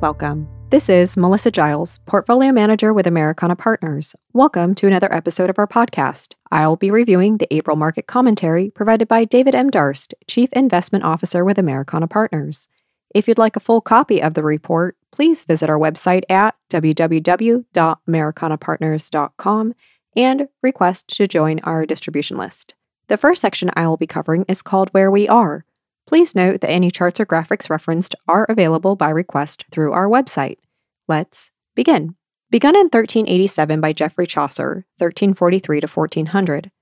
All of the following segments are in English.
Welcome. This is Melissa Giles, Portfolio Manager with Americana Partners. Welcome to another episode of our podcast. I'll be reviewing the April market commentary provided by David M. Darst, Chief Investment Officer with Americana Partners. If you'd like a full copy of the report, please visit our website at www.americanapartners.com and request to join our distribution list. The first section I will be covering is called Where We Are. Please note that any charts or graphics referenced are available by request through our website. Let's begin. Begun in 1387 by Geoffrey Chaucer, 1343 to 1400,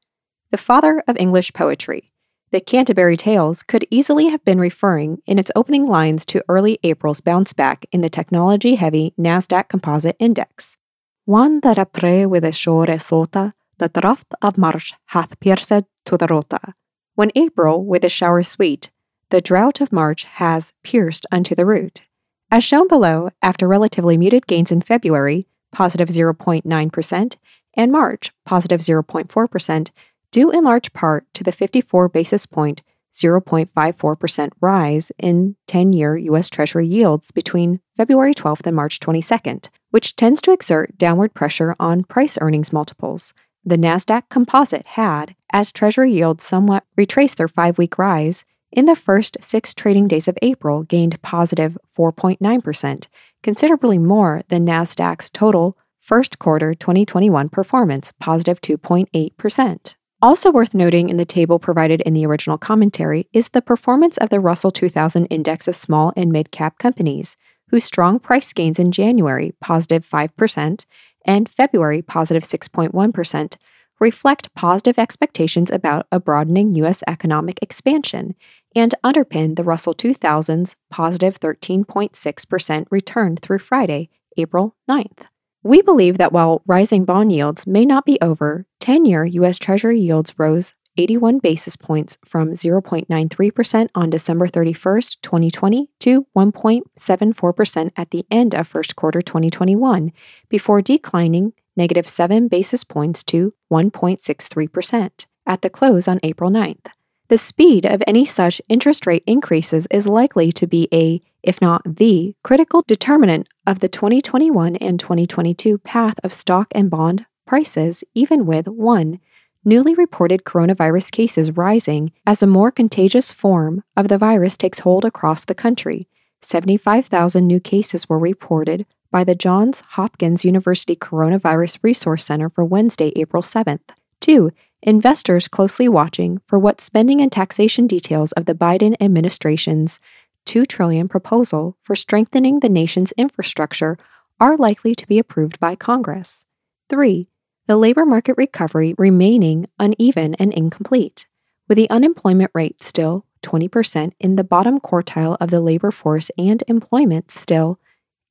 the father of English poetry, the Canterbury Tales could easily have been referring in its opening lines to early April's bounce back in the technology heavy NASDAQ Composite Index. One that après with a shore sota, the draught of March hath pierced to the rota. When April with a shower sweet, the drought of March has pierced unto the root. As shown below, after relatively muted gains in February, positive 0.9%, and March, positive 0.4%, due in large part to the 54 basis point 0.54% rise in 10 year U.S. Treasury yields between February 12th and March 22nd, which tends to exert downward pressure on price earnings multiples. The NASDAQ composite had, as Treasury yields somewhat retraced their five week rise, in the first six trading days of April gained positive 4.9%, considerably more than NASDAQ's total first quarter 2021 performance, positive 2.8%. Also worth noting in the table provided in the original commentary is the performance of the Russell 2000 Index of Small and Mid Cap Companies, whose strong price gains in January, positive 5%, and February, positive 6.1, reflect positive expectations about a broadening U.S. economic expansion and underpin the Russell 2000's positive 13.6% return through Friday, April 9th. We believe that while rising bond yields may not be over, 10 year U.S. Treasury yields rose 81 basis points from 0.93% on December 31st, 2020 to 1.74% at the end of first quarter 2021, before declining negative 7 basis points to 1.63% at the close on April 9th. The speed of any such interest rate increases is likely to be a, if not the, critical determinant of the 2021 and 2022 path of stock and bond prices, even with 1. Newly reported coronavirus cases rising as a more contagious form of the virus takes hold across the country. 75,000 new cases were reported by the Johns Hopkins University Coronavirus Resource Center for Wednesday, April 7th. 2 investors closely watching for what spending and taxation details of the Biden administration's 2 trillion proposal for strengthening the nation's infrastructure are likely to be approved by Congress. 3. The labor market recovery remaining uneven and incomplete, with the unemployment rate still 20% in the bottom quartile of the labor force and employment still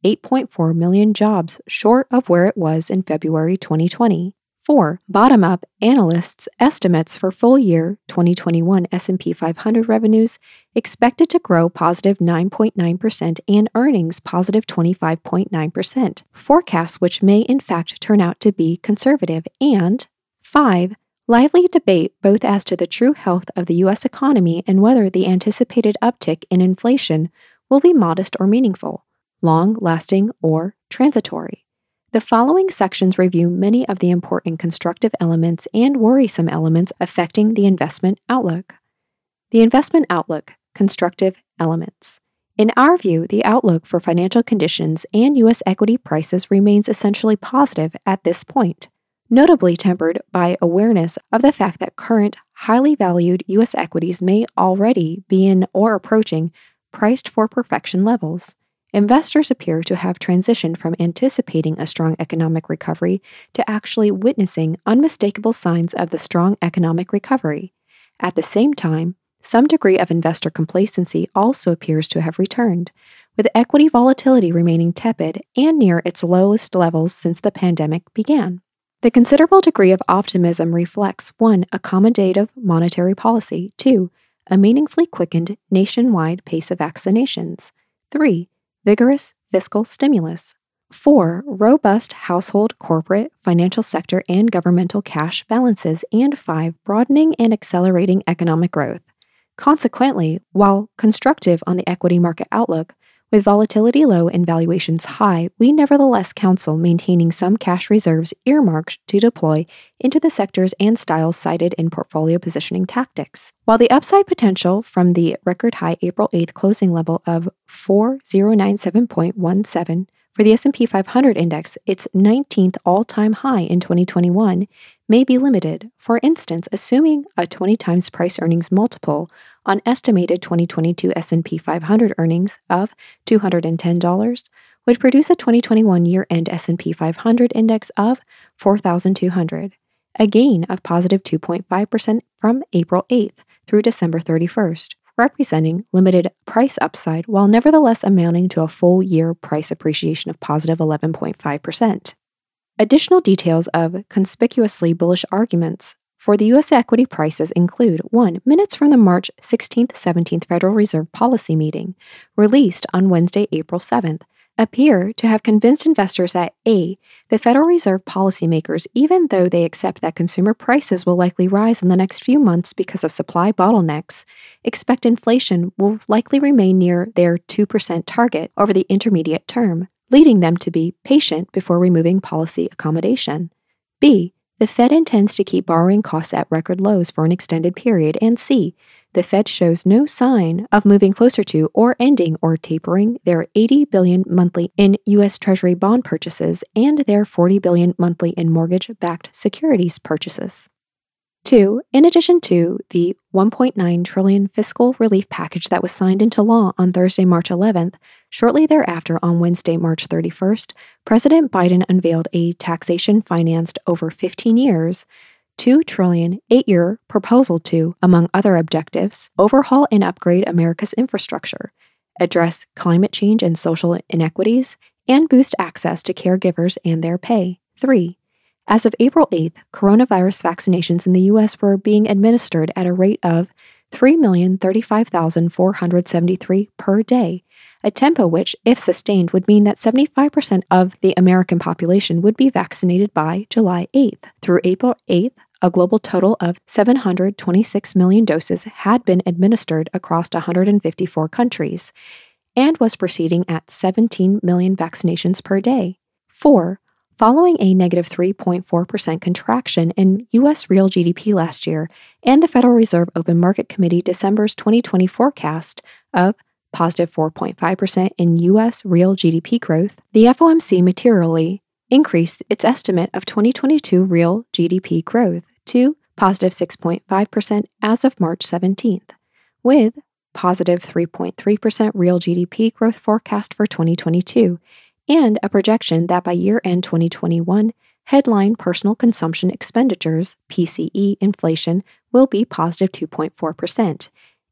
8.4 million jobs short of where it was in February 2020. 4. Bottom-up analysts' estimates for full year 2021 S&P 500 revenues expected to grow positive 9.9% and earnings positive 25.9%, forecasts which may in fact turn out to be conservative. And 5. Lively debate both as to the true health of the US economy and whether the anticipated uptick in inflation will be modest or meaningful, long lasting or transitory. The following sections review many of the important constructive elements and worrisome elements affecting the investment outlook. The investment outlook, constructive elements. In our view, the outlook for financial conditions and U.S. equity prices remains essentially positive at this point, notably tempered by awareness of the fact that current, highly valued U.S. equities may already be in or approaching priced for perfection levels investors appear to have transitioned from anticipating a strong economic recovery to actually witnessing unmistakable signs of the strong economic recovery. At the same time, some degree of investor complacency also appears to have returned, with equity volatility remaining tepid and near its lowest levels since the pandemic began. The considerable degree of optimism reflects 1. accommodative monetary policy, 2. a meaningfully quickened nationwide pace of vaccinations, 3 vigorous fiscal stimulus. 4. Robust household, corporate, financial sector, and governmental cash balances. And 5. Broadening and accelerating economic growth. Consequently, while constructive on the equity market outlook, With volatility low and valuations high, we nevertheless counsel maintaining some cash reserves earmarked to deploy into the sectors and styles cited in portfolio positioning tactics. While the upside potential from the record high April 8th closing level of 4097.17 for the S&P 500 index, its 19th all-time high in 2021, may be limited. For instance, assuming a 20 times price earnings multiple on estimated 2022 S&P 500 earnings of $210 would produce a 2021 year-end S&P 500 index of 4200, a gain of positive 2.5% from April 8th through December 31st, representing limited price upside while nevertheless amounting to a full year price appreciation of positive 11.5%. Additional details of conspicuously bullish arguments for the U.S. equity prices include 1. Minutes from the March 16th 17th Federal Reserve Policy Meeting, released on Wednesday, April 7th, appear to have convinced investors that A. The Federal Reserve policymakers, even though they accept that consumer prices will likely rise in the next few months because of supply bottlenecks, expect inflation will likely remain near their 2% target over the intermediate term, leading them to be patient before removing policy accommodation. B. The Fed intends to keep borrowing costs at record lows for an extended period. And C, the Fed shows no sign of moving closer to or ending or tapering their 80 billion monthly in US Treasury bond purchases and their 40 billion monthly in mortgage-backed securities purchases. Two, in addition to the 1.9 trillion fiscal relief package that was signed into law on Thursday, March 11th, shortly thereafter on Wednesday, March 31st, President Biden unveiled a taxation financed over 15 years, 2 trillion 8-year proposal to, among other objectives, overhaul and upgrade America's infrastructure, address climate change and social inequities, and boost access to caregivers and their pay. 3 as of April 8th, coronavirus vaccinations in the U.S. were being administered at a rate of 3,035,473 per day, a tempo which, if sustained, would mean that 75% of the American population would be vaccinated by July 8th. Through April 8th, a global total of 726 million doses had been administered across 154 countries and was proceeding at 17 million vaccinations per day. 4. Following a negative 3.4% contraction in U.S. real GDP last year and the Federal Reserve Open Market Committee December's 2020 forecast of positive 4.5% in U.S. real GDP growth, the FOMC materially increased its estimate of 2022 real GDP growth to positive 6.5% as of March 17th, with positive 3.3% real GDP growth forecast for 2022 and a projection that by year end 2021, headline personal consumption expenditures, PCE inflation, will be positive 2.4%,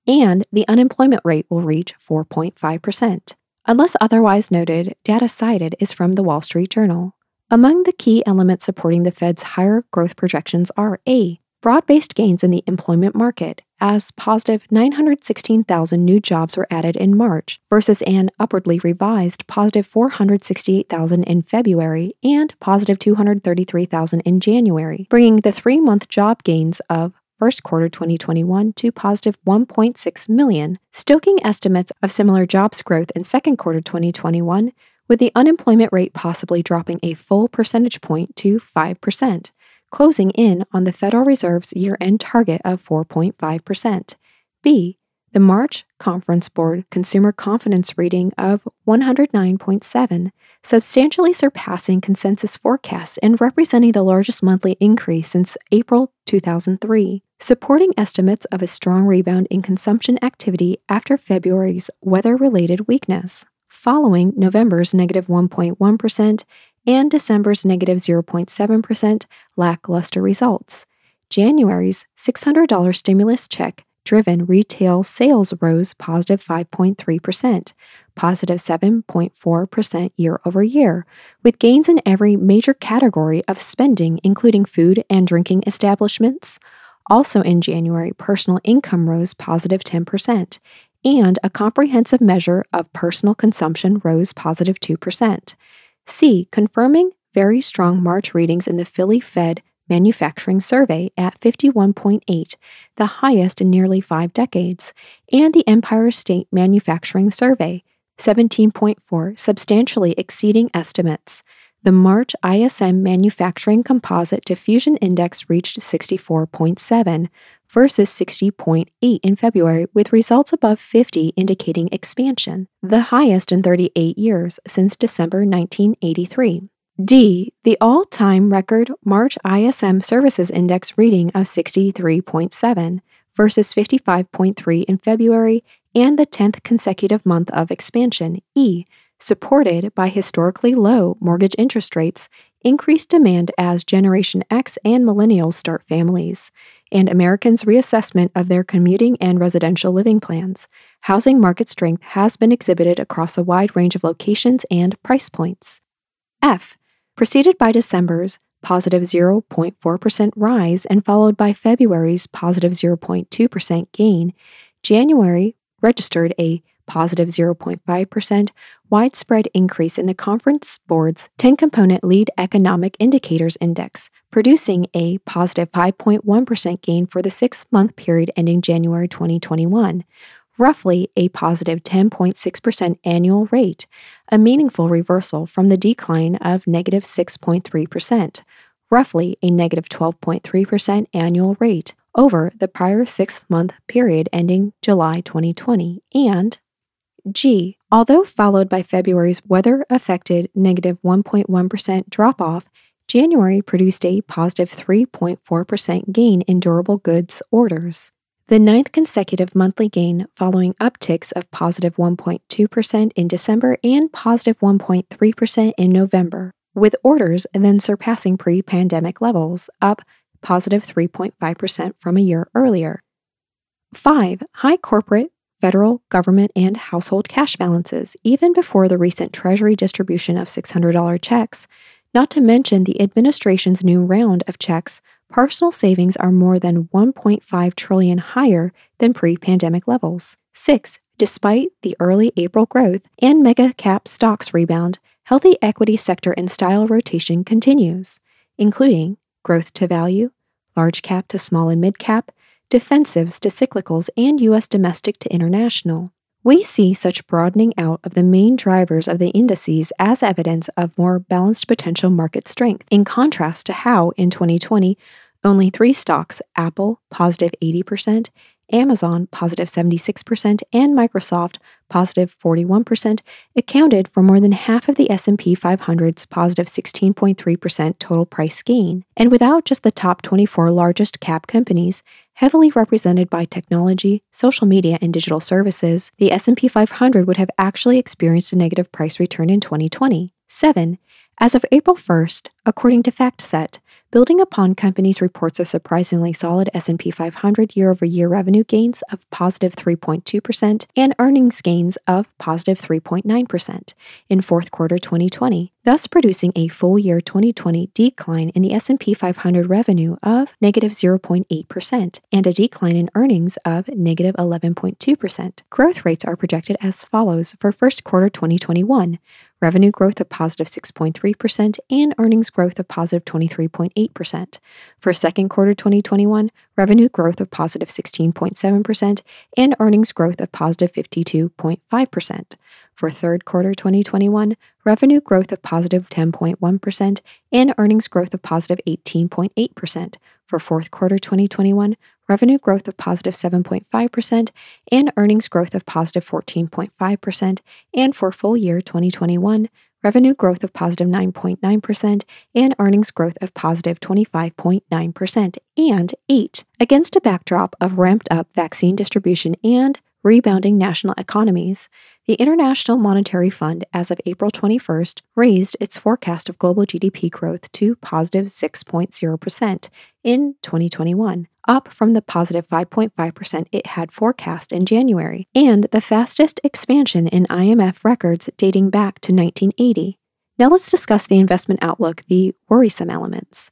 and the unemployment rate will reach 4.5%. Unless otherwise noted, data cited is from the Wall Street Journal. Among the key elements supporting the Fed's higher growth projections are A broad based gains in the employment market, as positive 916,000 new jobs were added in March versus an upwardly revised positive 468,000 in February and positive 233,000 in January, bringing the three month job gains of first quarter 2021 to positive 1.6 million, stoking estimates of similar jobs growth in second quarter 2021, with the unemployment rate possibly dropping a full percentage point to 5% closing in on the Federal Reserve's year end target of 4.5%. B. The March Conference Board Consumer Confidence reading of 109.7, substantially surpassing consensus forecasts and representing the largest monthly increase since April 2003, supporting estimates of a strong rebound in consumption activity after February's weather related weakness. Following November's negative 1.1 and December's negative 0.7% lackluster results. January's $600 stimulus check driven retail sales rose positive 5.3%, positive 7.4% year over year, with gains in every major category of spending, including food and drinking establishments. Also in January, personal income rose positive 10%, and a comprehensive measure of personal consumption rose positive 2%. C. Confirming very strong March readings in the Philly Fed Manufacturing Survey at 51.8, the highest in nearly five decades, and the Empire State Manufacturing Survey, 17.4, substantially exceeding estimates. The March ISM Manufacturing Composite Diffusion Index reached 64.7 versus 60.8 in February, with results above 50 indicating expansion, the highest in 38 years since December 1983. D. The all time record March ISM Services Index reading of 63.7 versus 55.3 in February and the 10th consecutive month of expansion. E. Supported by historically low mortgage interest rates, increased demand as Generation X and Millennials start families, and Americans' reassessment of their commuting and residential living plans. Housing market strength has been exhibited across a wide range of locations and price points. F preceded by December's positive 0.4% rise and followed by February's positive 0.2% gain, January registered a positive 0.5% widespread increase in the Conference Board's 10 component lead economic indicators index, producing a positive 5.1 gain for the six month period ending January 2021, roughly a positive 10.6% annual rate, a meaningful reversal from the decline of negative 6.3%, roughly a negative 12.3% annual rate over the prior six month period ending July 2020, and G, although followed by February's weather affected negative 1.1 drop off, January produced a positive 3.4% gain in durable goods orders the ninth consecutive monthly gain following upticks of positive 1.2% in December and positive 1.3% in November, with orders then surpassing pre pandemic levels, up positive 3.5% from a year earlier. 5. High corporate, federal, government, and household cash balances, even before the recent Treasury distribution of $600 checks, not to mention the administration's new round of checks personal savings are more than 1.5 trillion higher than pre-pandemic levels. 6. Despite the early April growth and mega cap stocks rebound, healthy equity sector and style rotation continues, including growth to value, large cap to small and mid cap, defensives to cyclicals, and U.S. domestic to international. We see such broadening out of the main drivers of the indices as evidence of more balanced potential market strength, in contrast to how, in 2020, only three stocks Apple, positive 80%, Amazon, positive 76%, and Microsoft, positive 41%, accounted for more than half of the S&P 500's positive 16.3% total price gain. And without just the top 24 largest cap companies, heavily represented by technology, social media, and digital services, the S&P 500 would have actually experienced a negative price return in 2020. 7. As of April 1st, according to FactSet, building upon companies' reports of surprisingly solid S&P 500 year-over-year revenue gains of positive 3.2% and earnings gains of positive 3.9% in fourth quarter 2020, thus producing a full year 2020 decline in the S&P 500 revenue of negative 0.8% and a decline in earnings of negative 11.2%. Growth rates are projected as follows for first quarter 2021 revenue growth of positive 6.3%, and earnings growth of positive 23.8%. For second quarter 2021, revenue growth of positive 16.7%, and earnings growth of positive 52.5%. For third quarter 2021, revenue growth of positive 10.1, and earnings growth of positive 18.8%. For fourth quarter 2021, revenue growth of positive 7.5%, and earnings growth of positive 14.5%, and for full year 2021, revenue growth of positive 9.9%, and earnings growth of positive 25.9%. And 8. Against a backdrop of ramped up vaccine distribution and rebounding national economies, the International Monetary Fund, as of April 21st, raised its forecast of global GDP growth to positive 6.0% in 2021, up from the positive 5.5% it had forecast in January, and the fastest expansion in IMF records dating back to 1980. Now let's discuss the investment outlook, the worrisome elements.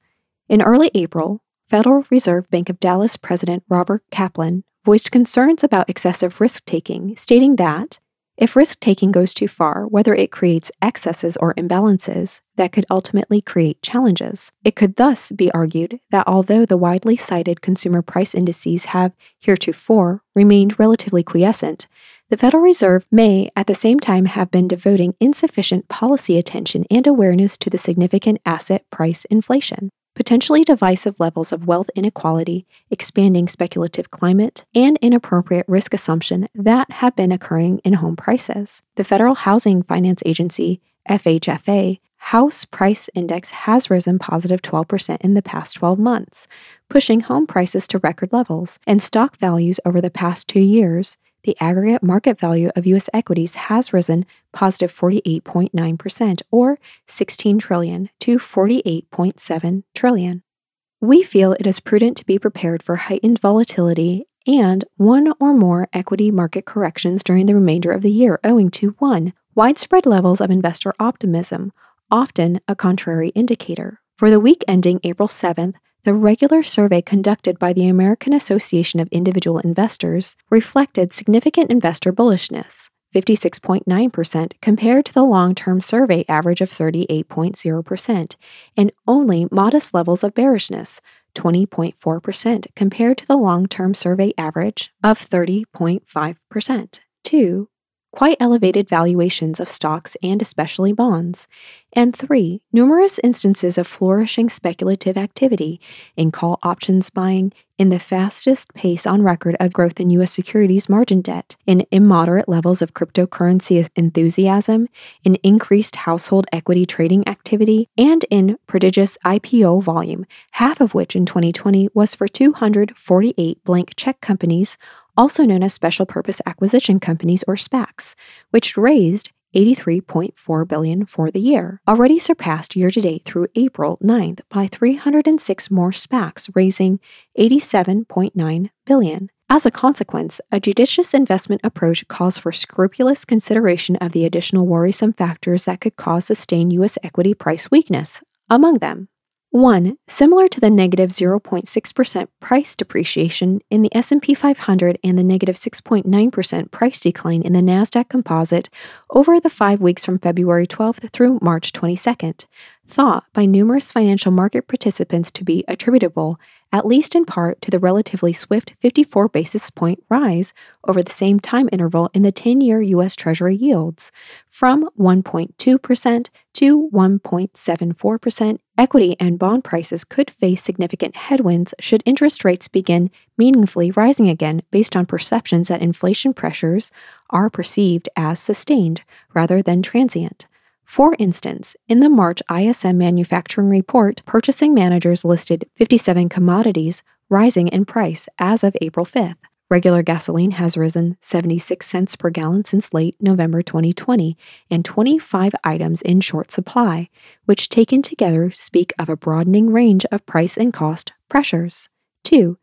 In early April, Federal Reserve Bank of Dallas President Robert Kaplan voiced concerns about excessive risk taking, stating that if risk taking goes too far, whether it creates excesses or imbalances, that could ultimately create challenges. It could thus be argued that although the widely cited consumer price indices have heretofore remained relatively quiescent, The Federal Reserve may at the same time have been devoting insufficient policy attention and awareness to the significant asset price inflation potentially divisive levels of wealth inequality, expanding speculative climate, and inappropriate risk assumption that have been occurring in home prices. The Federal Housing Finance Agency, FHFA, House Price Index has risen positive 12% in the past 12 months, pushing home prices to record levels, and stock values over the past two years the aggregate market value of U.S. equities has risen positive 48.9%, or 16 trillion, to 48.7 trillion. We feel it is prudent to be prepared for heightened volatility and one or more equity market corrections during the remainder of the year, owing to 1. Widespread levels of investor optimism, often a contrary indicator. For the week ending April 7th, the regular survey conducted by the American Association of Individual Investors reflected significant investor bullishness, 56.9%, compared to the long term survey average of 38.0%, and only modest levels of bearishness, 20.4%, compared to the long term survey average of 30.5%. 2 quite elevated valuations of stocks and especially bonds, and three, numerous instances of flourishing speculative activity in call options buying in the fastest pace on record of growth in U.S. securities margin debt, in immoderate levels of cryptocurrency enthusiasm, in increased household equity trading activity, and in prodigious IPO volume, half of which in 2020 was for 248 blank check companies also known as special purpose acquisition companies or SPACs, which raised 83.4 billion for the year, already surpassed year to date through April 9th by 306 more SPACs raising 87.9 billion. As a consequence, a judicious investment approach calls for scrupulous consideration of the additional worrisome factors that could cause sustained US equity price weakness, among them 1. Similar to the negative 0.6% price depreciation in the S&P 500 and the negative 6.9% price decline in the Nasdaq Composite over the 5 weeks from February 12th through March 22nd, thought by numerous financial market participants to be attributable at least in part to the relatively swift 54 basis point rise over the same time interval in the 10 year U.S. Treasury yields from 1.2% to 1.74%. Equity and bond prices could face significant headwinds should interest rates begin meaningfully rising again based on perceptions that inflation pressures are perceived as sustained rather than transient. For instance, in the March ISM manufacturing report, purchasing managers listed 57 commodities rising in price as of April 5th. Regular gasoline has risen 76 cents per gallon since late November 2020, and 25 items in short supply, which taken together speak of a broadening range of price and cost pressures. 2.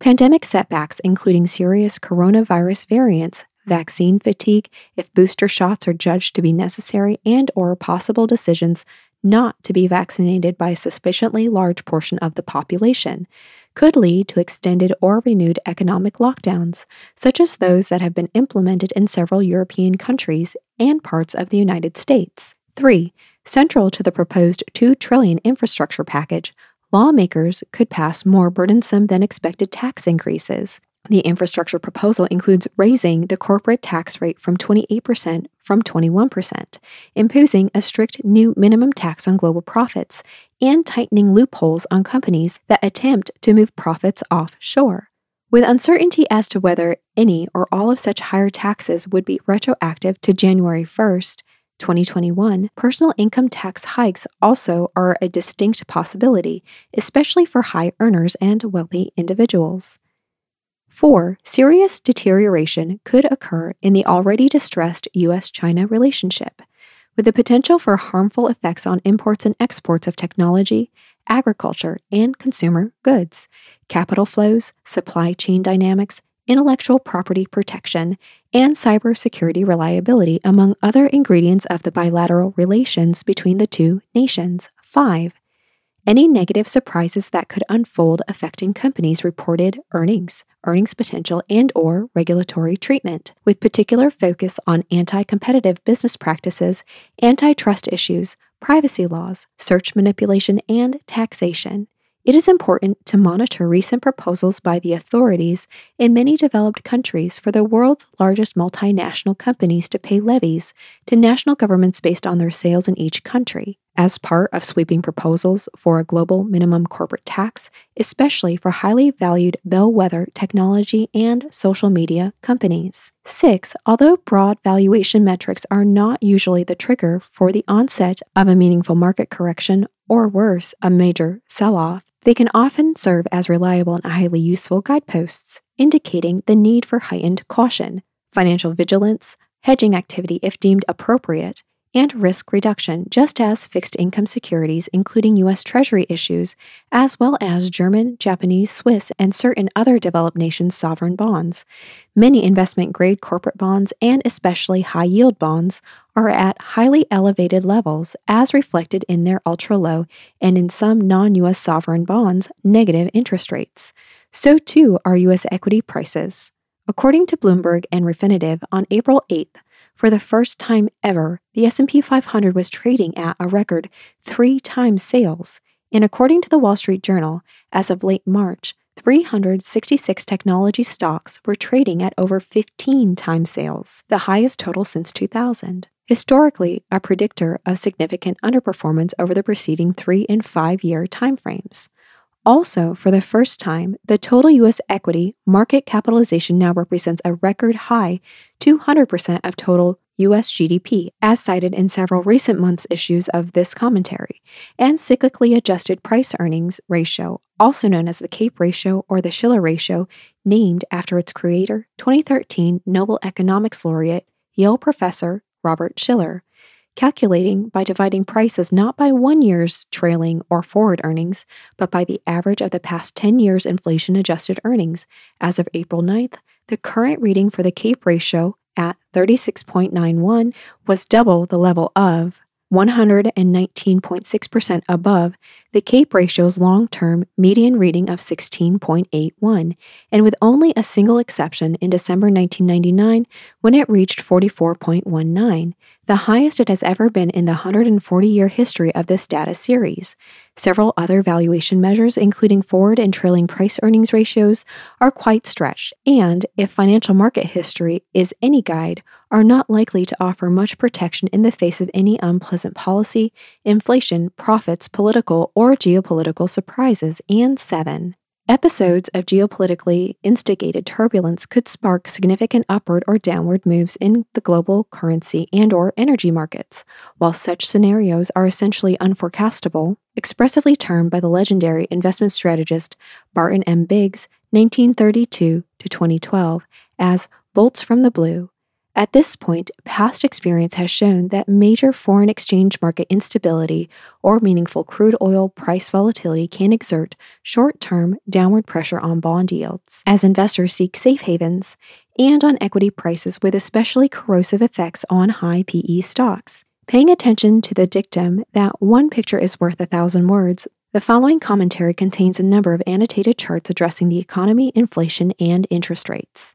Pandemic setbacks, including serious coronavirus variants, vaccine fatigue, if booster shots are judged to be necessary and or possible decisions not to be vaccinated by a sufficiently large portion of the population could lead to extended or renewed economic lockdowns, such as those that have been implemented in several European countries and parts of the United States. 3. Central to the proposed 2 trillion infrastructure package, lawmakers could pass more burdensome than expected tax increases. The infrastructure proposal includes raising the corporate tax rate from 28% from 21%, imposing a strict new minimum tax on global profits, and tightening loopholes on companies that attempt to move profits offshore. With uncertainty as to whether any or all of such higher taxes would be retroactive to January 1st, 2021, personal income tax hikes also are a distinct possibility, especially for high earners and wealthy individuals. 4. Serious deterioration could occur in the already distressed US China relationship, with the potential for harmful effects on imports and exports of technology, agriculture, and consumer goods, capital flows, supply chain dynamics, intellectual property protection, and cybersecurity reliability, among other ingredients of the bilateral relations between the two nations. 5 any negative surprises that could unfold affecting companies' reported earnings, earnings potential, and or regulatory treatment, with particular focus on anti-competitive business practices, antitrust issues, privacy laws, search manipulation, and taxation. it is important to monitor recent proposals by the authorities in many developed countries for the world's largest multinational companies to pay levies to national governments based on their sales in each country, as part of sweeping proposals for a global minimum corporate tax, especially for highly valued bellwether technology and social media companies. Six, although broad valuation metrics are not usually the trigger for the onset of a meaningful market correction or worse, a major sell off, they can often serve as reliable and highly useful guideposts, indicating the need for heightened caution, financial vigilance, hedging activity if deemed appropriate, and risk reduction, just as fixed income securities, including U.S. Treasury issues, as well as German, Japanese, Swiss, and certain other developed nations' sovereign bonds. Many investment grade corporate bonds, and especially high yield bonds, are at highly elevated levels, as reflected in their ultra low and in some non U.S. sovereign bonds, negative interest rates. So too are U.S. equity prices. According to Bloomberg and Refinitiv, on April 8th, for the first time ever, the S&P 500 was trading at a record 3 times sales, and according to the Wall Street Journal, as of late March, 366 technology stocks were trading at over 15 times sales, the highest total since 2000. Historically, a predictor of significant underperformance over the preceding 3 and 5 year timeframes. Also, for the first time, the total U.S. equity market capitalization now represents a record high 200% of total U.S. GDP, as cited in several recent months' issues of this commentary, and cyclically adjusted price earnings ratio, also known as the CAPE ratio or the Shiller ratio, named after its creator, 2013 Nobel Economics laureate, Yale professor Robert Shiller calculating by dividing prices not by one year's trailing or forward earnings, but by the average of the past 10 years' inflation adjusted earnings. As of April 9th, the current reading for the CAPE ratio at 36.91 was double the level of 119.6% above the CAPE ratio's long term median reading of 16.81, and with only a single exception in December 1999 when it reached 44.19, the highest it has ever been in the 140 year history of this data series. Several other valuation measures, including forward and trailing price earnings ratios, are quite stretched, and if financial market history is any guide, are not likely to offer much protection in the face of any unpleasant policy, inflation, profits, political, or geopolitical surprises. And seven, Episodes of geopolitically instigated turbulence could spark significant upward or downward moves in the global currency and or energy markets. While such scenarios are essentially unforecastable, expressively termed by the legendary investment strategist Barton M. Biggs 1932 to 2012 as bolts from the blue, at this point, past experience has shown that major foreign exchange market instability or meaningful crude oil price volatility can exert short term downward pressure on bond yields as investors seek safe havens and on equity prices with especially corrosive effects on high PE stocks. Paying attention to the dictum that one picture is worth a thousand words, the following commentary contains a number of annotated charts addressing the economy, inflation, and interest rates.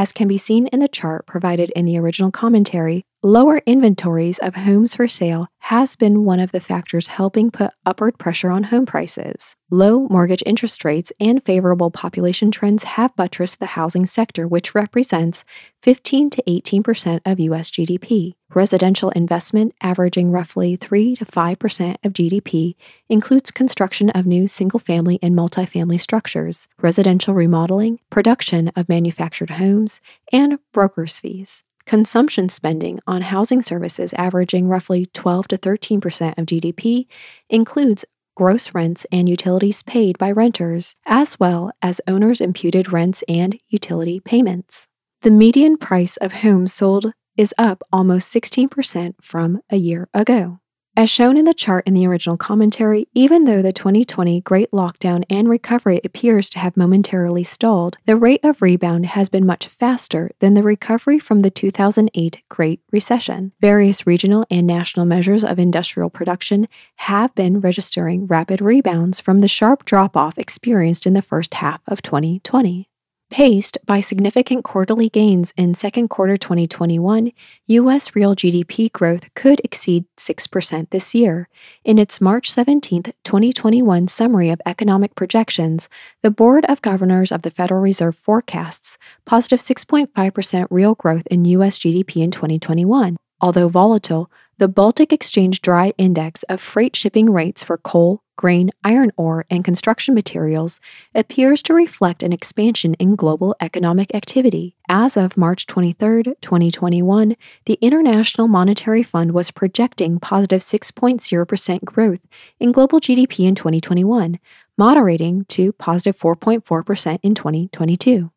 As can be seen in the chart provided in the original commentary, lower inventories of homes for sale has been one of the factors helping put upward pressure on home prices. Low mortgage interest rates and favorable population trends have buttressed the housing sector, which represents 15 to 18% of US GDP. Residential investment, averaging roughly 3 to 5% of GDP, includes construction of new single family and multifamily structures, residential remodeling, production of manufactured homes, and broker's fees. Consumption spending on housing services, averaging roughly 12 to 13% of GDP, includes gross rents and utilities paid by renters, as well as owners' imputed rents and utility payments. The median price of homes sold is up almost 16% from a year ago. As shown in the chart in the original commentary, even though the 2020 Great Lockdown and recovery appears to have momentarily stalled, the rate of rebound has been much faster than the recovery from the 2008 Great Recession. Various regional and national measures of industrial production have been registering rapid rebounds from the sharp drop off experienced in the first half of 2020. Paced by significant quarterly gains in second quarter 2021, U.S. real GDP growth could exceed 6% this year. In its March 17, 2021 summary of economic projections, the Board of Governors of the Federal Reserve forecasts positive 6.5% real growth in U.S. GDP in 2021. Although volatile, the Baltic Exchange Dry Index of freight shipping rates for coal, grain, iron ore, and construction materials appears to reflect an expansion in global economic activity. As of March 23, 2021, the International Monetary Fund was projecting positive 6.0% growth in global GDP in 2021, moderating to positive 4.4% in 2022.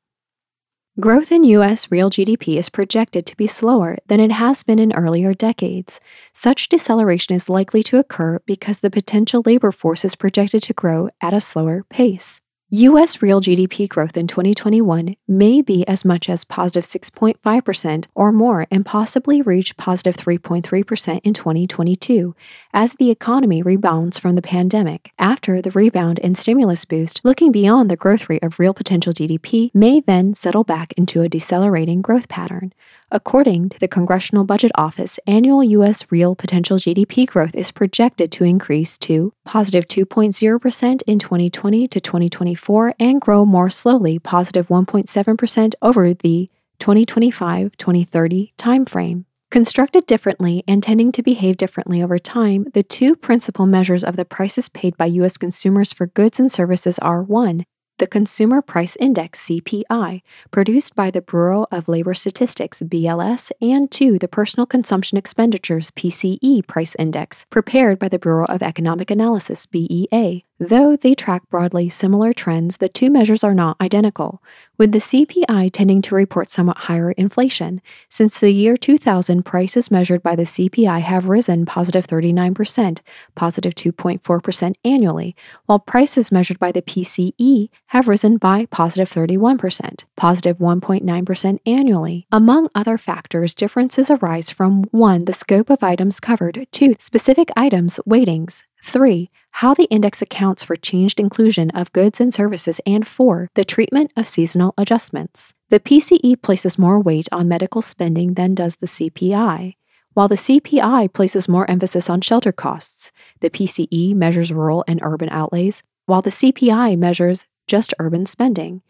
Growth in U.S. real GDP is projected to be slower than it has been in earlier decades. Such deceleration is likely to occur because the potential labor force is projected to grow at a slower pace. U.S. real GDP growth in 2021 may be as much as positive 6.5% or more and possibly reach positive 3.3% in 2022 as the economy rebounds from the pandemic. After the rebound and stimulus boost, looking beyond the growth rate of real potential GDP may then settle back into a decelerating growth pattern. According to the Congressional Budget Office, annual U.S. real potential GDP growth is projected to increase to positive 2.0% in 2020 to 2024 and grow more slowly, positive 1.7% over the 2025 2030 timeframe. Constructed differently and tending to behave differently over time, the two principal measures of the prices paid by U.S. consumers for goods and services are 1 the Consumer Price Index CPI, produced by the Bureau of Labor Statistics BLS, and 2. the Personal Consumption Expenditures PCE Price Index, prepared by the Bureau of Economic Analysis BEA. Though they track broadly similar trends, the two measures are not identical, with the CPI tending to report somewhat higher inflation. Since the year 2000, prices measured by the CPI have risen positive 39%, positive 2.4% annually, while prices measured by the PCE have risen by positive 31%, positive 1.9% annually. Among other factors, differences arise from 1. the scope of items covered, 2. specific items weightings, 3. How the index accounts for changed inclusion of goods and services, and 4. The treatment of seasonal adjustments. The PCE places more weight on medical spending than does the CPI. While the CPI places more emphasis on shelter costs, the PCE measures rural and urban outlays, while the CPI measures just urban spending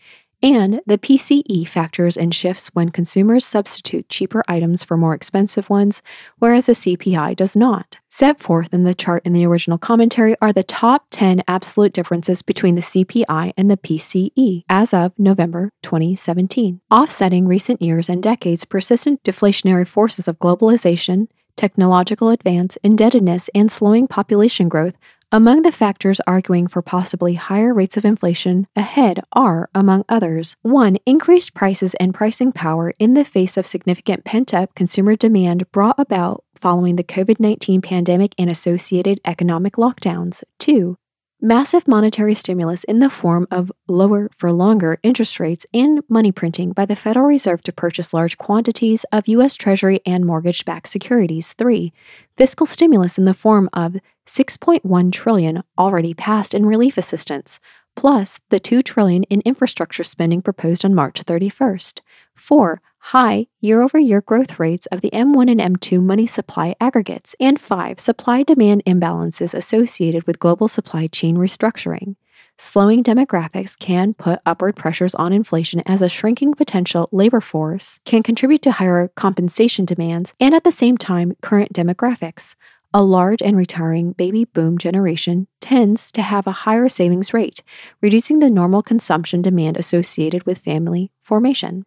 and the PCE factors in shifts when consumers substitute cheaper items for more expensive ones, whereas the CPI does not. Set forth in the chart in the original commentary are the top 10 absolute differences between the CPI and the PCE as of November 2017, offsetting recent years and decades' persistent deflationary forces of globalization, technological advance, indebtedness, and slowing population growth among the factors arguing for possibly higher rates of inflation ahead are, among others, 1. Increased prices and pricing power in the face of significant pent up consumer demand brought about following the COVID 19 pandemic and associated economic lockdowns. 2 massive monetary stimulus in the form of lower for longer interest rates and money printing by the Federal Reserve to purchase large quantities of U.S. Treasury and mortgage backed securities. 3. Fiscal stimulus in the form of 6.1 trillion already passed in relief assistance, plus the 2 trillion in infrastructure spending proposed on March 31st. 4 high year over year growth rates of the M1 and M2 money supply aggregates, and 5. Supply demand imbalances associated with global supply chain restructuring. Slowing demographics can put upward pressures on inflation as a shrinking potential labor force can contribute to higher compensation demands, and at the same time, current demographics. A large and retiring baby boom generation tends to have a higher savings rate, reducing the normal consumption demand associated with family formation.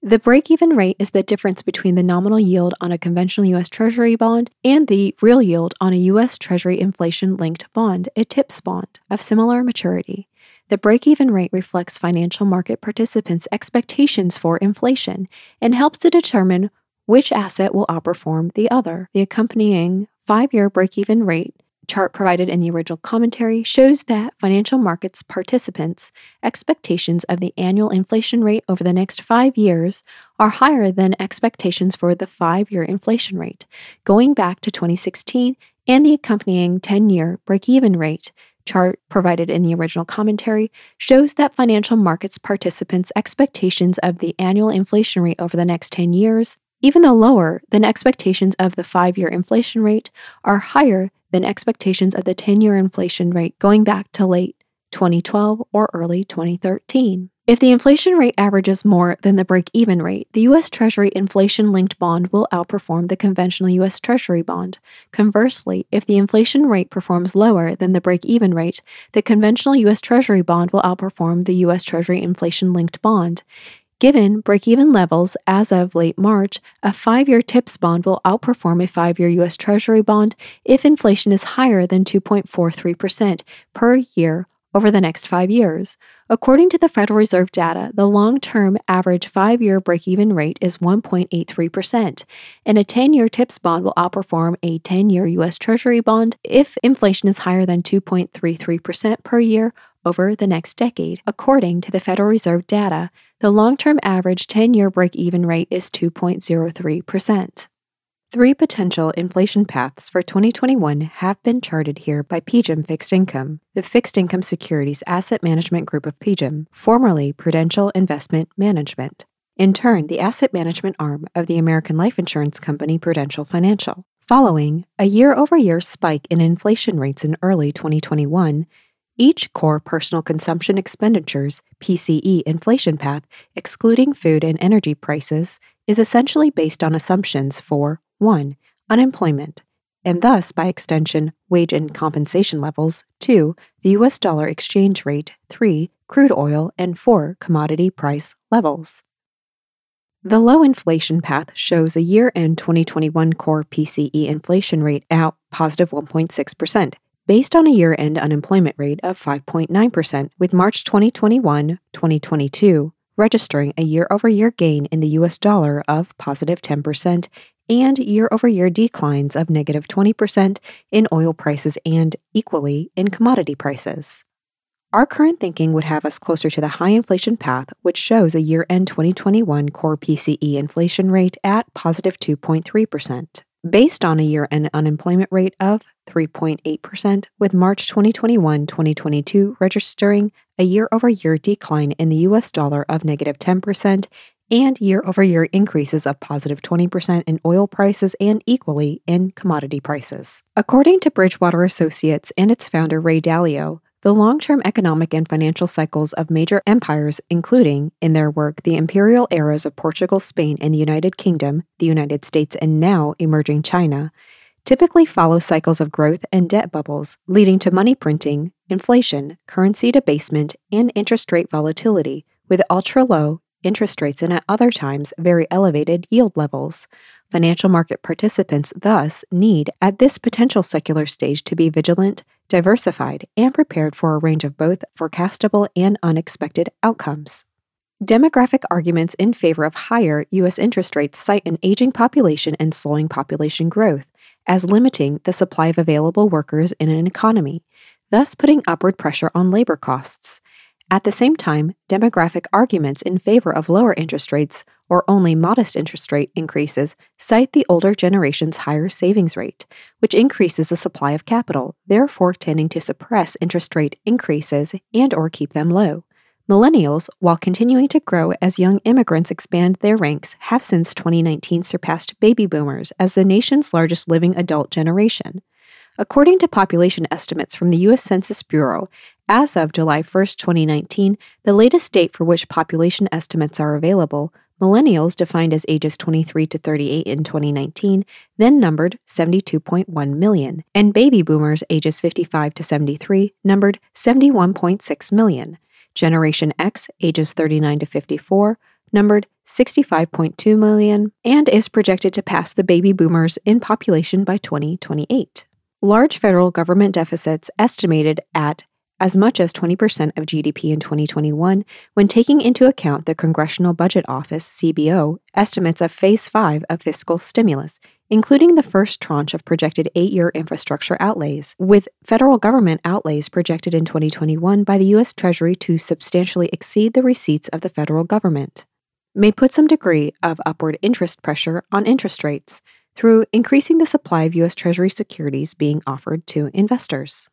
The break even rate is the difference between the nominal yield on a conventional U.S. Treasury bond and the real yield on a U.S. Treasury inflation linked bond, a TIPS bond, of similar maturity. The break even rate reflects financial market participants' expectations for inflation and helps to determine which asset will outperform the other. The accompanying five year break even rate chart provided in the original commentary shows that financial markets participants' expectations of the annual inflation rate over the next five years are higher than expectations for the five year inflation rate, going back to 2016 and the accompanying 10 year break even rate. Chart provided in the original commentary shows that financial markets participants' expectations of the annual inflation rate over the next 10 years, even though lower than expectations of the five year inflation rate, are higher than expectations of the 10 year inflation rate going back to late 2012 or early 2013. If the inflation rate averages more than the break even rate, the U.S. Treasury inflation linked bond will outperform the conventional U.S. Treasury bond. Conversely, if the inflation rate performs lower than the break even rate, the conventional U.S. Treasury bond will outperform the U.S. Treasury inflation linked bond. Given break even levels as of late March, a five year TIPS bond will outperform a five year U.S. Treasury bond if inflation is higher than 2.43% per year over the next five years. According to the Federal Reserve data, the long term average five year break even rate is 1.83%, and a 10 year TIPS bond will outperform a 10 year U.S. Treasury bond if inflation is higher than 2.33% per year over the next decade. According to the Federal Reserve data, the long term average 10 year break even rate is 2.03%. Three potential inflation paths for 2021 have been charted here by PGIM Fixed Income, the fixed income securities asset management group of PGIM, formerly Prudential Investment Management. In turn, the asset management arm of the American life insurance company Prudential Financial. Following a year over year spike in inflation rates in early 2021, each core personal consumption expenditures PCE inflation path, excluding food and energy prices, is essentially based on assumptions for 1. Unemployment, and thus, by extension, wage and compensation levels, 2. The US dollar exchange rate, 3. Crude oil, and 4. Commodity price levels. The low inflation path shows a year end 2021 core PCE inflation rate at positive 1.6%, based on a year end unemployment rate of 5.9%, with March 2021 2022 registering a year over year gain in the US dollar of positive 10% and year over year declines of negative 20% in oil prices and equally in commodity prices. Our current thinking would have us closer to the high inflation path, which shows a year end 2021 core PCE inflation rate at positive 2.3%, based on a year end unemployment rate of 3.8%, with March 2021 2022 registering a year over year decline in the US dollar of negative 10% and year over year increases of positive 20% in oil prices and equally in commodity prices. According to Bridgewater Associates and its founder Ray Dalio, the long term economic and financial cycles of major empires, including, in their work, the imperial eras of Portugal, Spain, and the United Kingdom, the United States, and now emerging China, typically follow cycles of growth and debt bubbles, leading to money printing, inflation, currency debasement, and interest rate volatility, with ultra low interest rates and at other times very elevated yield levels. Financial market participants thus need, at this potential secular stage, to be vigilant, diversified, and prepared for a range of both forecastable and unexpected outcomes. Demographic arguments in favor of higher U.S. interest rates cite an aging population and slowing population growth as limiting the supply of available workers in an economy, thus putting upward pressure on labor costs. At the same time, demographic arguments in favor of lower interest rates or only modest interest rate increases cite the older generation's higher savings rate, which increases the supply of capital, therefore tending to suppress interest rate increases and or keep them low. Millennials, while continuing to grow as young immigrants expand their ranks, have since 2019 surpassed baby boomers as the nation's largest living adult generation. According to population estimates from the U.S. Census Bureau, as of July 1, 2019, the latest date for which population estimates are available, millennials, defined as ages 23 to 38 in 2019, then numbered 72.1 million, and baby boomers ages 55 to 73 numbered 71.6 million. Generation X, ages 39 to 54, numbered 65.2 million, and is projected to pass the baby boomers in population by 2028. Large federal government deficits estimated at as much as 20% of GDP in 2021 when taking into account the Congressional Budget Office CBO estimates of phase 5 of fiscal stimulus including the first tranche of projected 8-year infrastructure outlays with federal government outlays projected in 2021 by the US Treasury to substantially exceed the receipts of the federal government may put some degree of upward interest pressure on interest rates through increasing the supply of US Treasury securities being offered to investors.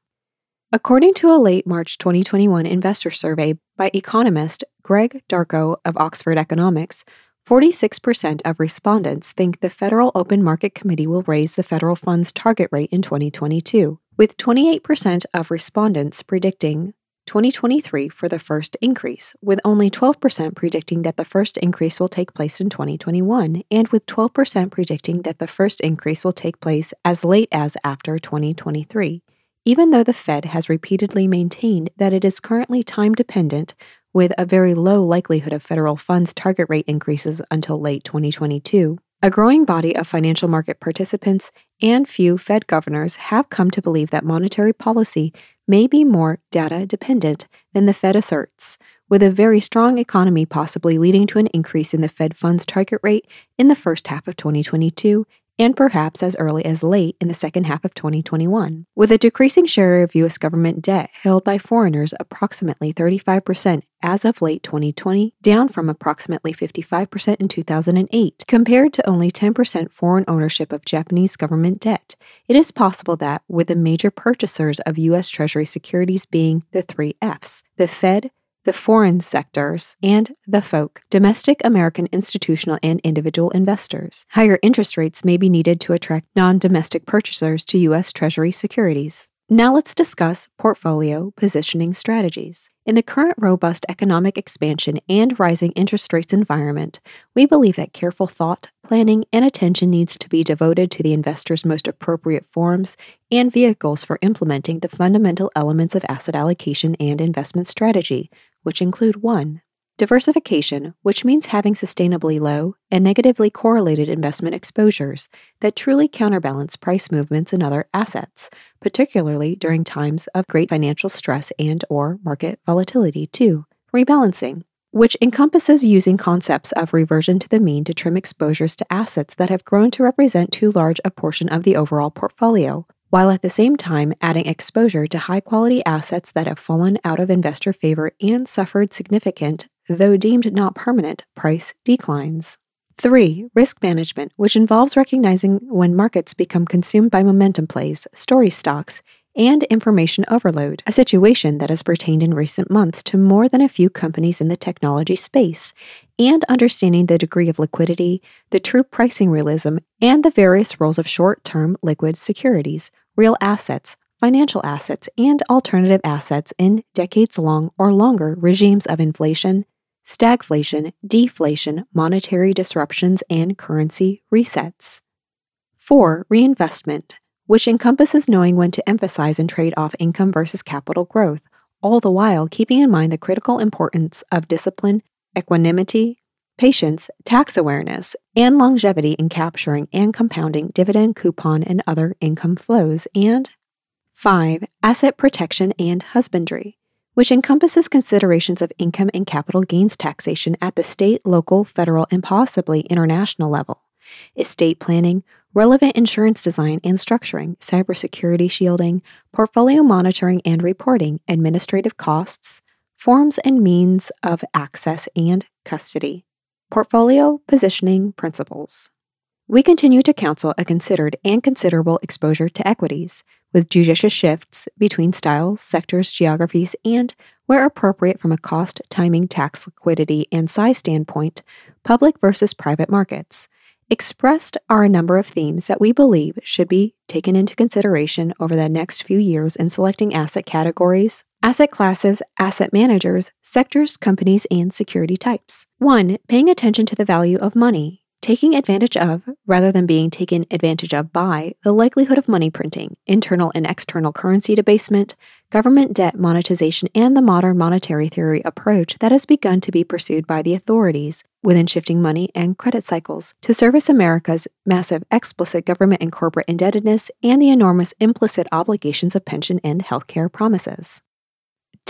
According to a late March 2021 investor survey by economist Greg Daco of Oxford Economics, 46% of respondents think the Federal Open Market Committee will raise the federal funds target rate in 2022, with 28% of respondents predicting 2023 for the first increase, with only 12% predicting that the first increase will take place in 2021, and with 12% predicting that the first increase will take place as late as after 2023 even though the Fed has repeatedly maintained that it is currently time dependent with a very low likelihood of federal funds target rate increases until late 2022. A growing body of financial market participants and few Fed governors have come to believe that monetary policy may be more data dependent than the Fed asserts, with a very strong economy possibly leading to an increase in the Fed funds target rate in the first half of 2022 and perhaps as early as late in the second half of 2021. With a decreasing share of U.S. government debt held by foreigners approximately 35% as of late 2020, down from approximately 55% in 2008, compared to only 10% foreign ownership of Japanese government debt, it is possible that, with the major purchasers of U.S. Treasury securities being the three F's, the Fed, the foreign sectors, and the folk, domestic American institutional and individual investors. Higher interest rates may be needed to attract non domestic purchasers to U.S. Treasury securities. Now let's discuss portfolio positioning strategies. In the current robust economic expansion and rising interest rates environment, we believe that careful thought, planning, and attention needs to be devoted to the investor's most appropriate forms and vehicles for implementing the fundamental elements of asset allocation and investment strategy, which include 1. Diversification, which means having sustainably low and negatively correlated investment exposures that truly counterbalance price movements in other assets, particularly during times of great financial stress and or market volatility. 2. Rebalancing, which encompasses using concepts of reversion to the mean to trim exposures to assets that have grown to represent too large a portion of the overall portfolio, while at the same time adding exposure to high quality assets that have fallen out of investor favor and suffered significant, though deemed not permanent, price declines. 3. Risk management, which involves recognizing when markets become consumed by momentum plays, story stocks, and information overload, a situation that has pertained in recent months to more than a few companies in the technology space, and understanding the degree of liquidity, the true pricing realism, and the various roles of short term liquid securities, real assets, financial assets, and alternative assets in decades long or longer regimes of inflation, stagflation, deflation, monetary disruptions, and currency resets. 4. Reinvestment, which encompasses knowing when to emphasize and trade off income versus capital growth, all the while keeping in mind the critical importance of discipline, equanimity, patience, tax awareness, and longevity in capturing and compounding dividend, coupon, and other income flows, and 5. Asset protection and husbandry, which encompasses considerations of income and capital gains taxation at the state, local, federal, and possibly international level, estate planning, relevant insurance design and structuring, cybersecurity shielding, portfolio monitoring and reporting, administrative costs, forms and means of access and custody. Portfolio Positioning Principles. We continue to counsel a considered and considerable exposure to equities, with judicious shifts between styles, sectors, geographies, and, where appropriate from a cost, timing, tax, liquidity, and size standpoint, public versus private markets. Expressed are a number of themes that we believe should be taken into consideration over the next few years in selecting asset categories, asset classes, asset managers, sectors, companies, and security types. 1. Paying attention to the value of money taking advantage of, rather than being taken advantage of by, the likelihood of money printing, internal and external currency debasement, government debt monetization, and the modern monetary theory approach that has begun to be pursued by the authorities within shifting money and credit cycles to service America's massive explicit government and corporate indebtedness and the enormous implicit obligations of pension and healthcare promises.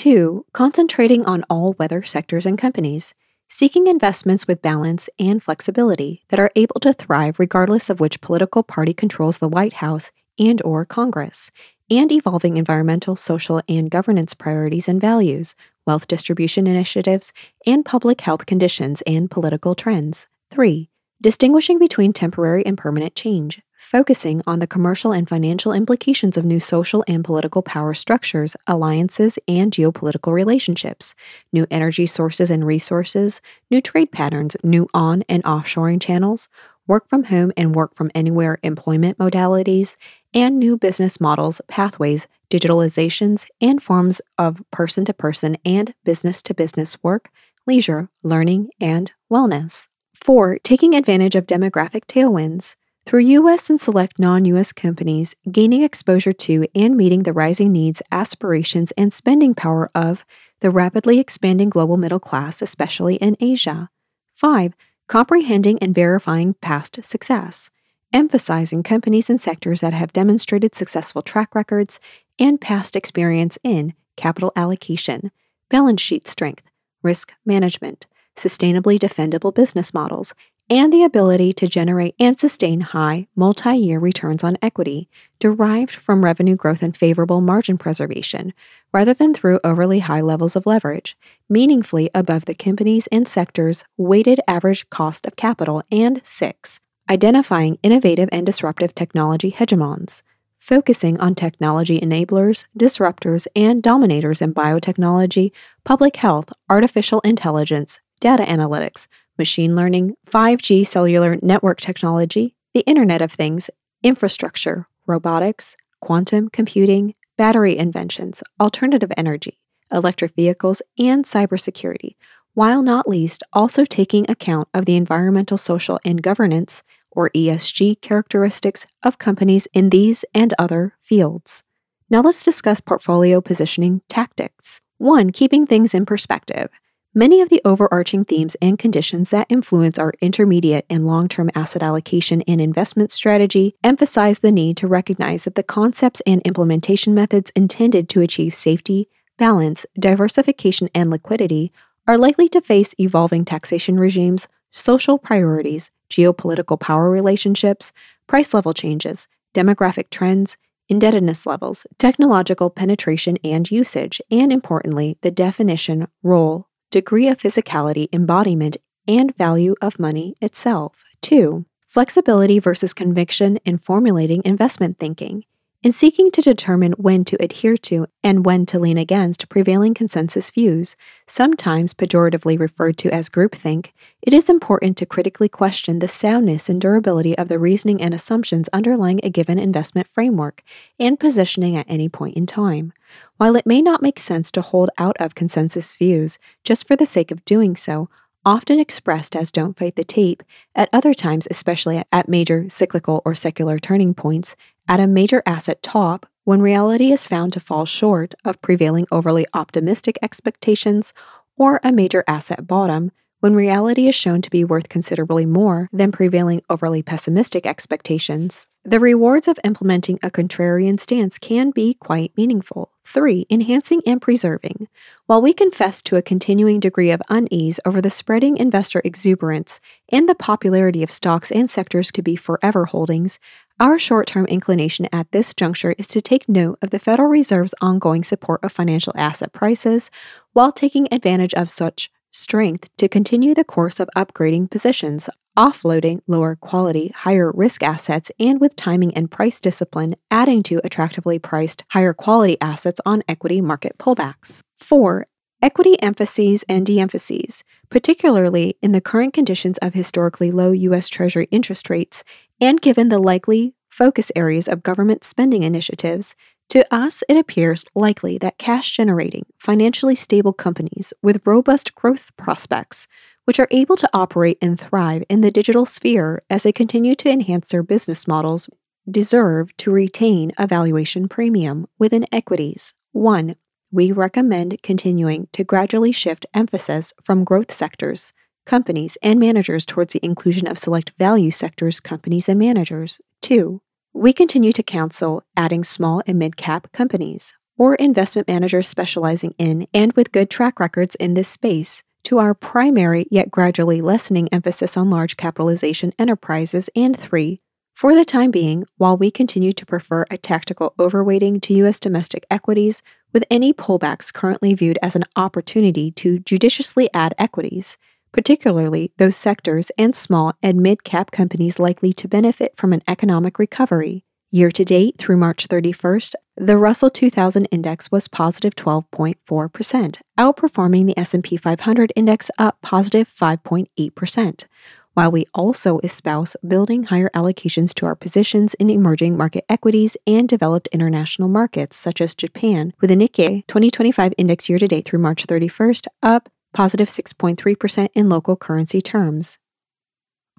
2. Concentrating on all weather sectors and companies seeking investments with balance and flexibility that are able to thrive regardless of which political party controls the White House and or Congress, and evolving environmental, social, and governance priorities and values, wealth distribution initiatives, and public health conditions and political trends. 3. Distinguishing between temporary and permanent change, focusing on the commercial and financial implications of new social and political power structures, alliances, and geopolitical relationships, new energy sources and resources, new trade patterns, new on and offshoring channels, work from home and work from anywhere employment modalities, and new business models, pathways, digitalizations, and forms of person to person and business to business work, leisure, learning, and wellness. 4. Taking advantage of demographic tailwinds. Through U.S. and select non U.S. companies, gaining exposure to and meeting the rising needs, aspirations, and spending power of the rapidly expanding global middle class, especially in Asia. 5. Comprehending and verifying past success, emphasizing companies and sectors that have demonstrated successful track records and past experience in capital allocation, balance sheet strength, risk management, sustainably defendable business models, and the ability to generate and sustain high, multi year returns on equity derived from revenue growth and favorable margin preservation, rather than through overly high levels of leverage, meaningfully above the company's and sector's weighted average cost of capital. And six, identifying innovative and disruptive technology hegemons. Focusing on technology enablers, disruptors, and dominators in biotechnology, public health, artificial intelligence, data analytics, machine learning, 5G cellular network technology, the Internet of Things, infrastructure, robotics, quantum computing, battery inventions, alternative energy, electric vehicles, and cybersecurity, while not least also taking account of the environmental, social, and governance or ESG characteristics of companies in these and other fields. Now let's discuss portfolio positioning tactics. 1. Keeping things in perspective. Many of the overarching themes and conditions that influence our intermediate and long term asset allocation and investment strategy emphasize the need to recognize that the concepts and implementation methods intended to achieve safety, balance, diversification, and liquidity are likely to face evolving taxation regimes, social priorities, geopolitical power relationships, price level changes, demographic trends, indebtedness levels, technological penetration and usage, and importantly, the definition, role, degree of physicality, embodiment, and value of money itself. 2. Flexibility versus conviction in formulating investment thinking. In seeking to determine when to adhere to and when to lean against prevailing consensus views, sometimes pejoratively referred to as groupthink, it is important to critically question the soundness and durability of the reasoning and assumptions underlying a given investment framework and positioning at any point in time. While it may not make sense to hold out of consensus views just for the sake of doing so, often expressed as don't fight the tape, at other times, especially at major cyclical or secular turning points, at a major asset top, when reality is found to fall short of prevailing overly optimistic expectations, or a major asset bottom, when reality is shown to be worth considerably more than prevailing overly pessimistic expectations, the rewards of implementing a contrarian stance can be quite meaningful. 3. Enhancing and preserving. While we confess to a continuing degree of unease over the spreading investor exuberance and the popularity of stocks and sectors to be forever holdings, our short term inclination at this juncture is to take note of the Federal Reserve's ongoing support of financial asset prices while taking advantage of such strength to continue the course of upgrading positions, offloading lower quality, higher risk assets, and with timing and price discipline, adding to attractively priced, higher quality assets on equity market pullbacks. 4. Equity emphases and de emphases, particularly in the current conditions of historically low U.S. Treasury interest rates, and given the likely focus areas of government spending initiatives, to us, it appears likely that cash generating, financially stable companies with robust growth prospects, which are able to operate and thrive in the digital sphere as they continue to enhance their business models, deserve to retain a valuation premium within equities. 1. We recommend continuing to gradually shift emphasis from growth sectors, companies, and managers towards the inclusion of select value sectors, companies, and managers. 2 we continue to counsel adding small and mid cap companies or investment managers specializing in and with good track records in this space to our primary yet gradually lessening emphasis on large capitalization enterprises. And three, for the time being, while we continue to prefer a tactical overweighting to U.S. domestic equities, with any pullbacks currently viewed as an opportunity to judiciously add equities, particularly those sectors and small and mid cap companies likely to benefit from an economic recovery. Year to date through March 31st, the Russell 2000 index was positive 12.4%, outperforming the S&P 500 index up positive 5.8%. While we also espouse building higher allocations to our positions in emerging market equities and developed international markets such as Japan, with the Nikkei 225 index year to date through March 31st up positive 6.3% in local currency terms.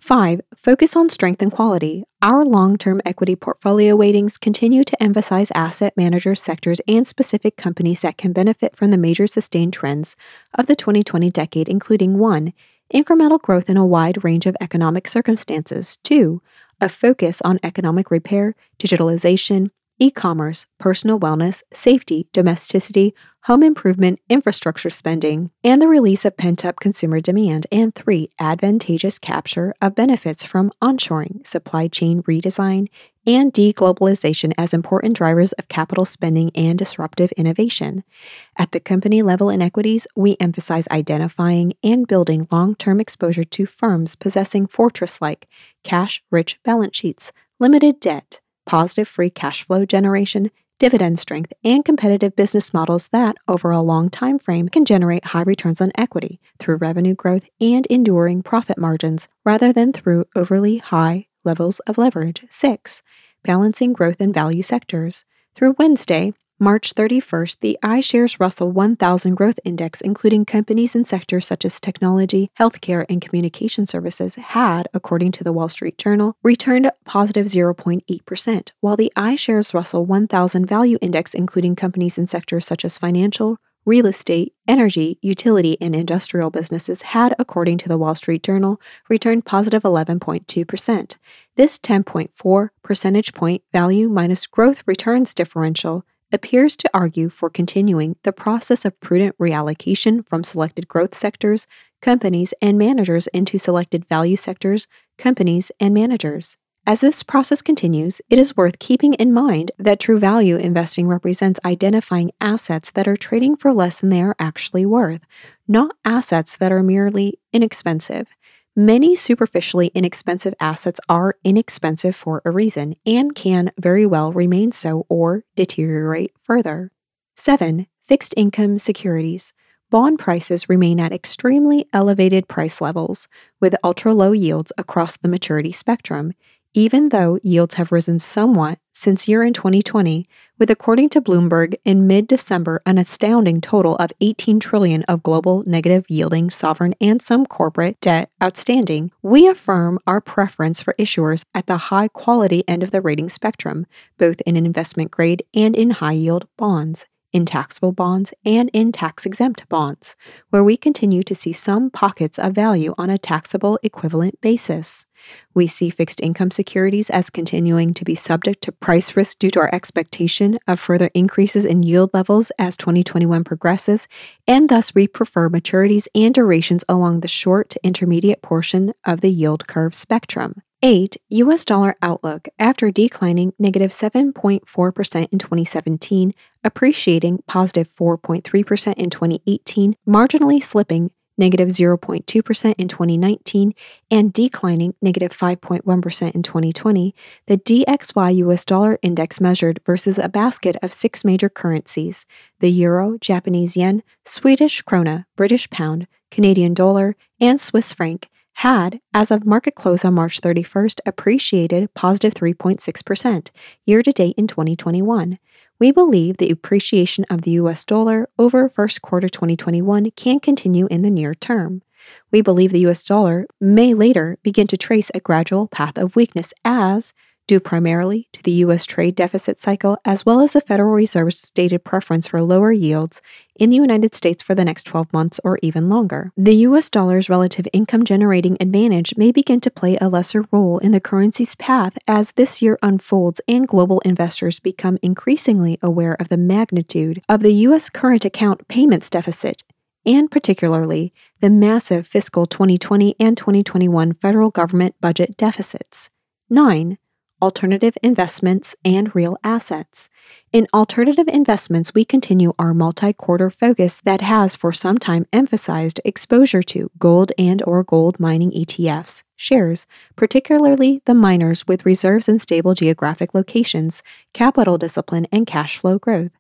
5. Focus on strength and quality. Our long term equity portfolio weightings continue to emphasize asset managers, sectors, and specific companies that can benefit from the major sustained trends of the 2020 decade, including 1. Incremental growth in a wide range of economic circumstances, 2. A focus on economic repair, digitalization, e commerce, personal wellness, safety, domesticity, home improvement, infrastructure spending, and the release of pent up consumer demand. And three, advantageous capture of benefits from onshoring, supply chain redesign, and deglobalization as important drivers of capital spending and disruptive innovation. At the company level in equities, we emphasize identifying and building long term exposure to firms possessing fortress like cash rich balance sheets, limited debt, positive free cash flow generation, dividend strength, and competitive business models that, over a long time frame, can generate high returns on equity through revenue growth and enduring profit margins rather than through overly high levels of leverage. 6. Balancing growth and value sectors. Through Wednesday, March 31st, the iShares Russell 1000 Growth Index, including companies in sectors such as technology, healthcare, and communication services, had, according to the Wall Street Journal, returned positive 0.8%, while the iShares Russell 1000 Value Index, including companies in sectors such as financial, real estate, energy, utility, and industrial businesses had, according to the Wall Street Journal, returned positive 11.2%. This 10.4 percentage point value minus growth returns differential appears to argue for continuing the process of prudent reallocation from selected growth sectors, companies, and managers into selected value sectors, companies, and managers. As this process continues, it is worth keeping in mind that true value investing represents identifying assets that are trading for less than they are actually worth, not assets that are merely inexpensive. Many superficially inexpensive assets are inexpensive for a reason and can very well remain so or deteriorate further. 7. Fixed income securities. Bond prices remain at extremely elevated price levels, with ultra low yields across the maturity spectrum, even though yields have risen somewhat since year end 2020, with according to Bloomberg in mid-December an astounding total of 18 trillion of global negative yielding sovereign and some corporate debt outstanding, we affirm our preference for issuers at the high quality end of the rating spectrum, both in investment grade and in high yield bonds in taxable bonds and in tax exempt bonds, where we continue to see some pockets of value on a taxable equivalent basis. We see fixed income securities as continuing to be subject to price risk due to our expectation of further increases in yield levels as 2021 progresses, and thus we prefer maturities and durations along the short to intermediate portion of the yield curve spectrum. 8. US dollar outlook after declining negative 7.4% in 2017, appreciating positive 4.3% in 2018, marginally slipping negative 0.2% in 2019, and declining negative 5.1 in 2020, the DXY US dollar index measured versus a basket of six major currencies the euro, Japanese yen, Swedish krona, British pound, Canadian dollar, and Swiss franc had, as of market close on March 31st, appreciated positive 3.6% year to date in 2021. We believe the appreciation of the US dollar over first quarter 2021 can continue in the near term. We believe the US dollar may later begin to trace a gradual path of weakness as due primarily to the U.S. trade deficit cycle as well as the Federal Reserve's stated preference for lower yields in the United States for the next 12 months or even longer. The U.S. dollar's relative income generating advantage may begin to play a lesser role in the currency's path as this year unfolds and global investors become increasingly aware of the magnitude of the U.S. current account payments deficit and particularly the massive fiscal 2020 and 2021 federal government budget deficits. 9 alternative investments, and real assets. In alternative investments, we continue our multi-quarter focus that has for some time emphasized exposure to gold and or gold mining ETFs, shares, particularly the miners with reserves in stable geographic locations, capital discipline, and cash flow growth.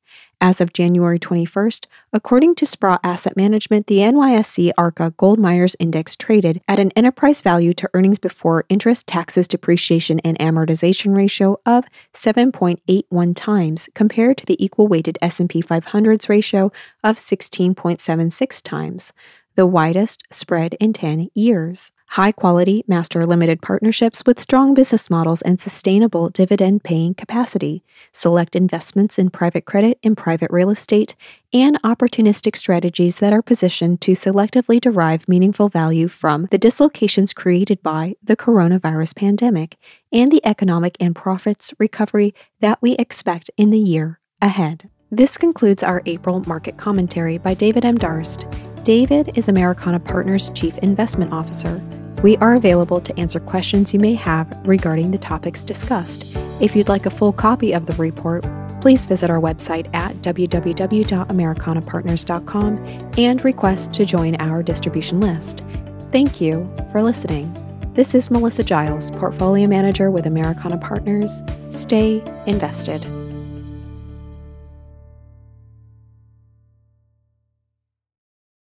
As of January 21st, according to Sprott Asset Management, the NYSE ARCA Gold Miners Index traded at an enterprise value to earnings before interest, taxes, depreciation, and amortization ratio of 7.81 times compared to the equal weighted S&P 500's ratio of 16.76 times, the widest spread in 10 years high quality master limited partnerships with strong business models and sustainable dividend paying capacity, select investments in private credit and private real estate, and opportunistic strategies that are positioned to selectively derive meaningful value from the dislocations created by the coronavirus pandemic and the economic and profits recovery that we expect in the year ahead. This concludes our April market commentary by David M. Darst. David is Americana Partners Chief Investment Officer. We are available to answer questions you may have regarding the topics discussed. If you'd like a full copy of the report, please visit our website at www.americanapartners.com and request to join our distribution list. Thank you for listening. This is Melissa Giles, Portfolio Manager with Americana Partners. Stay invested.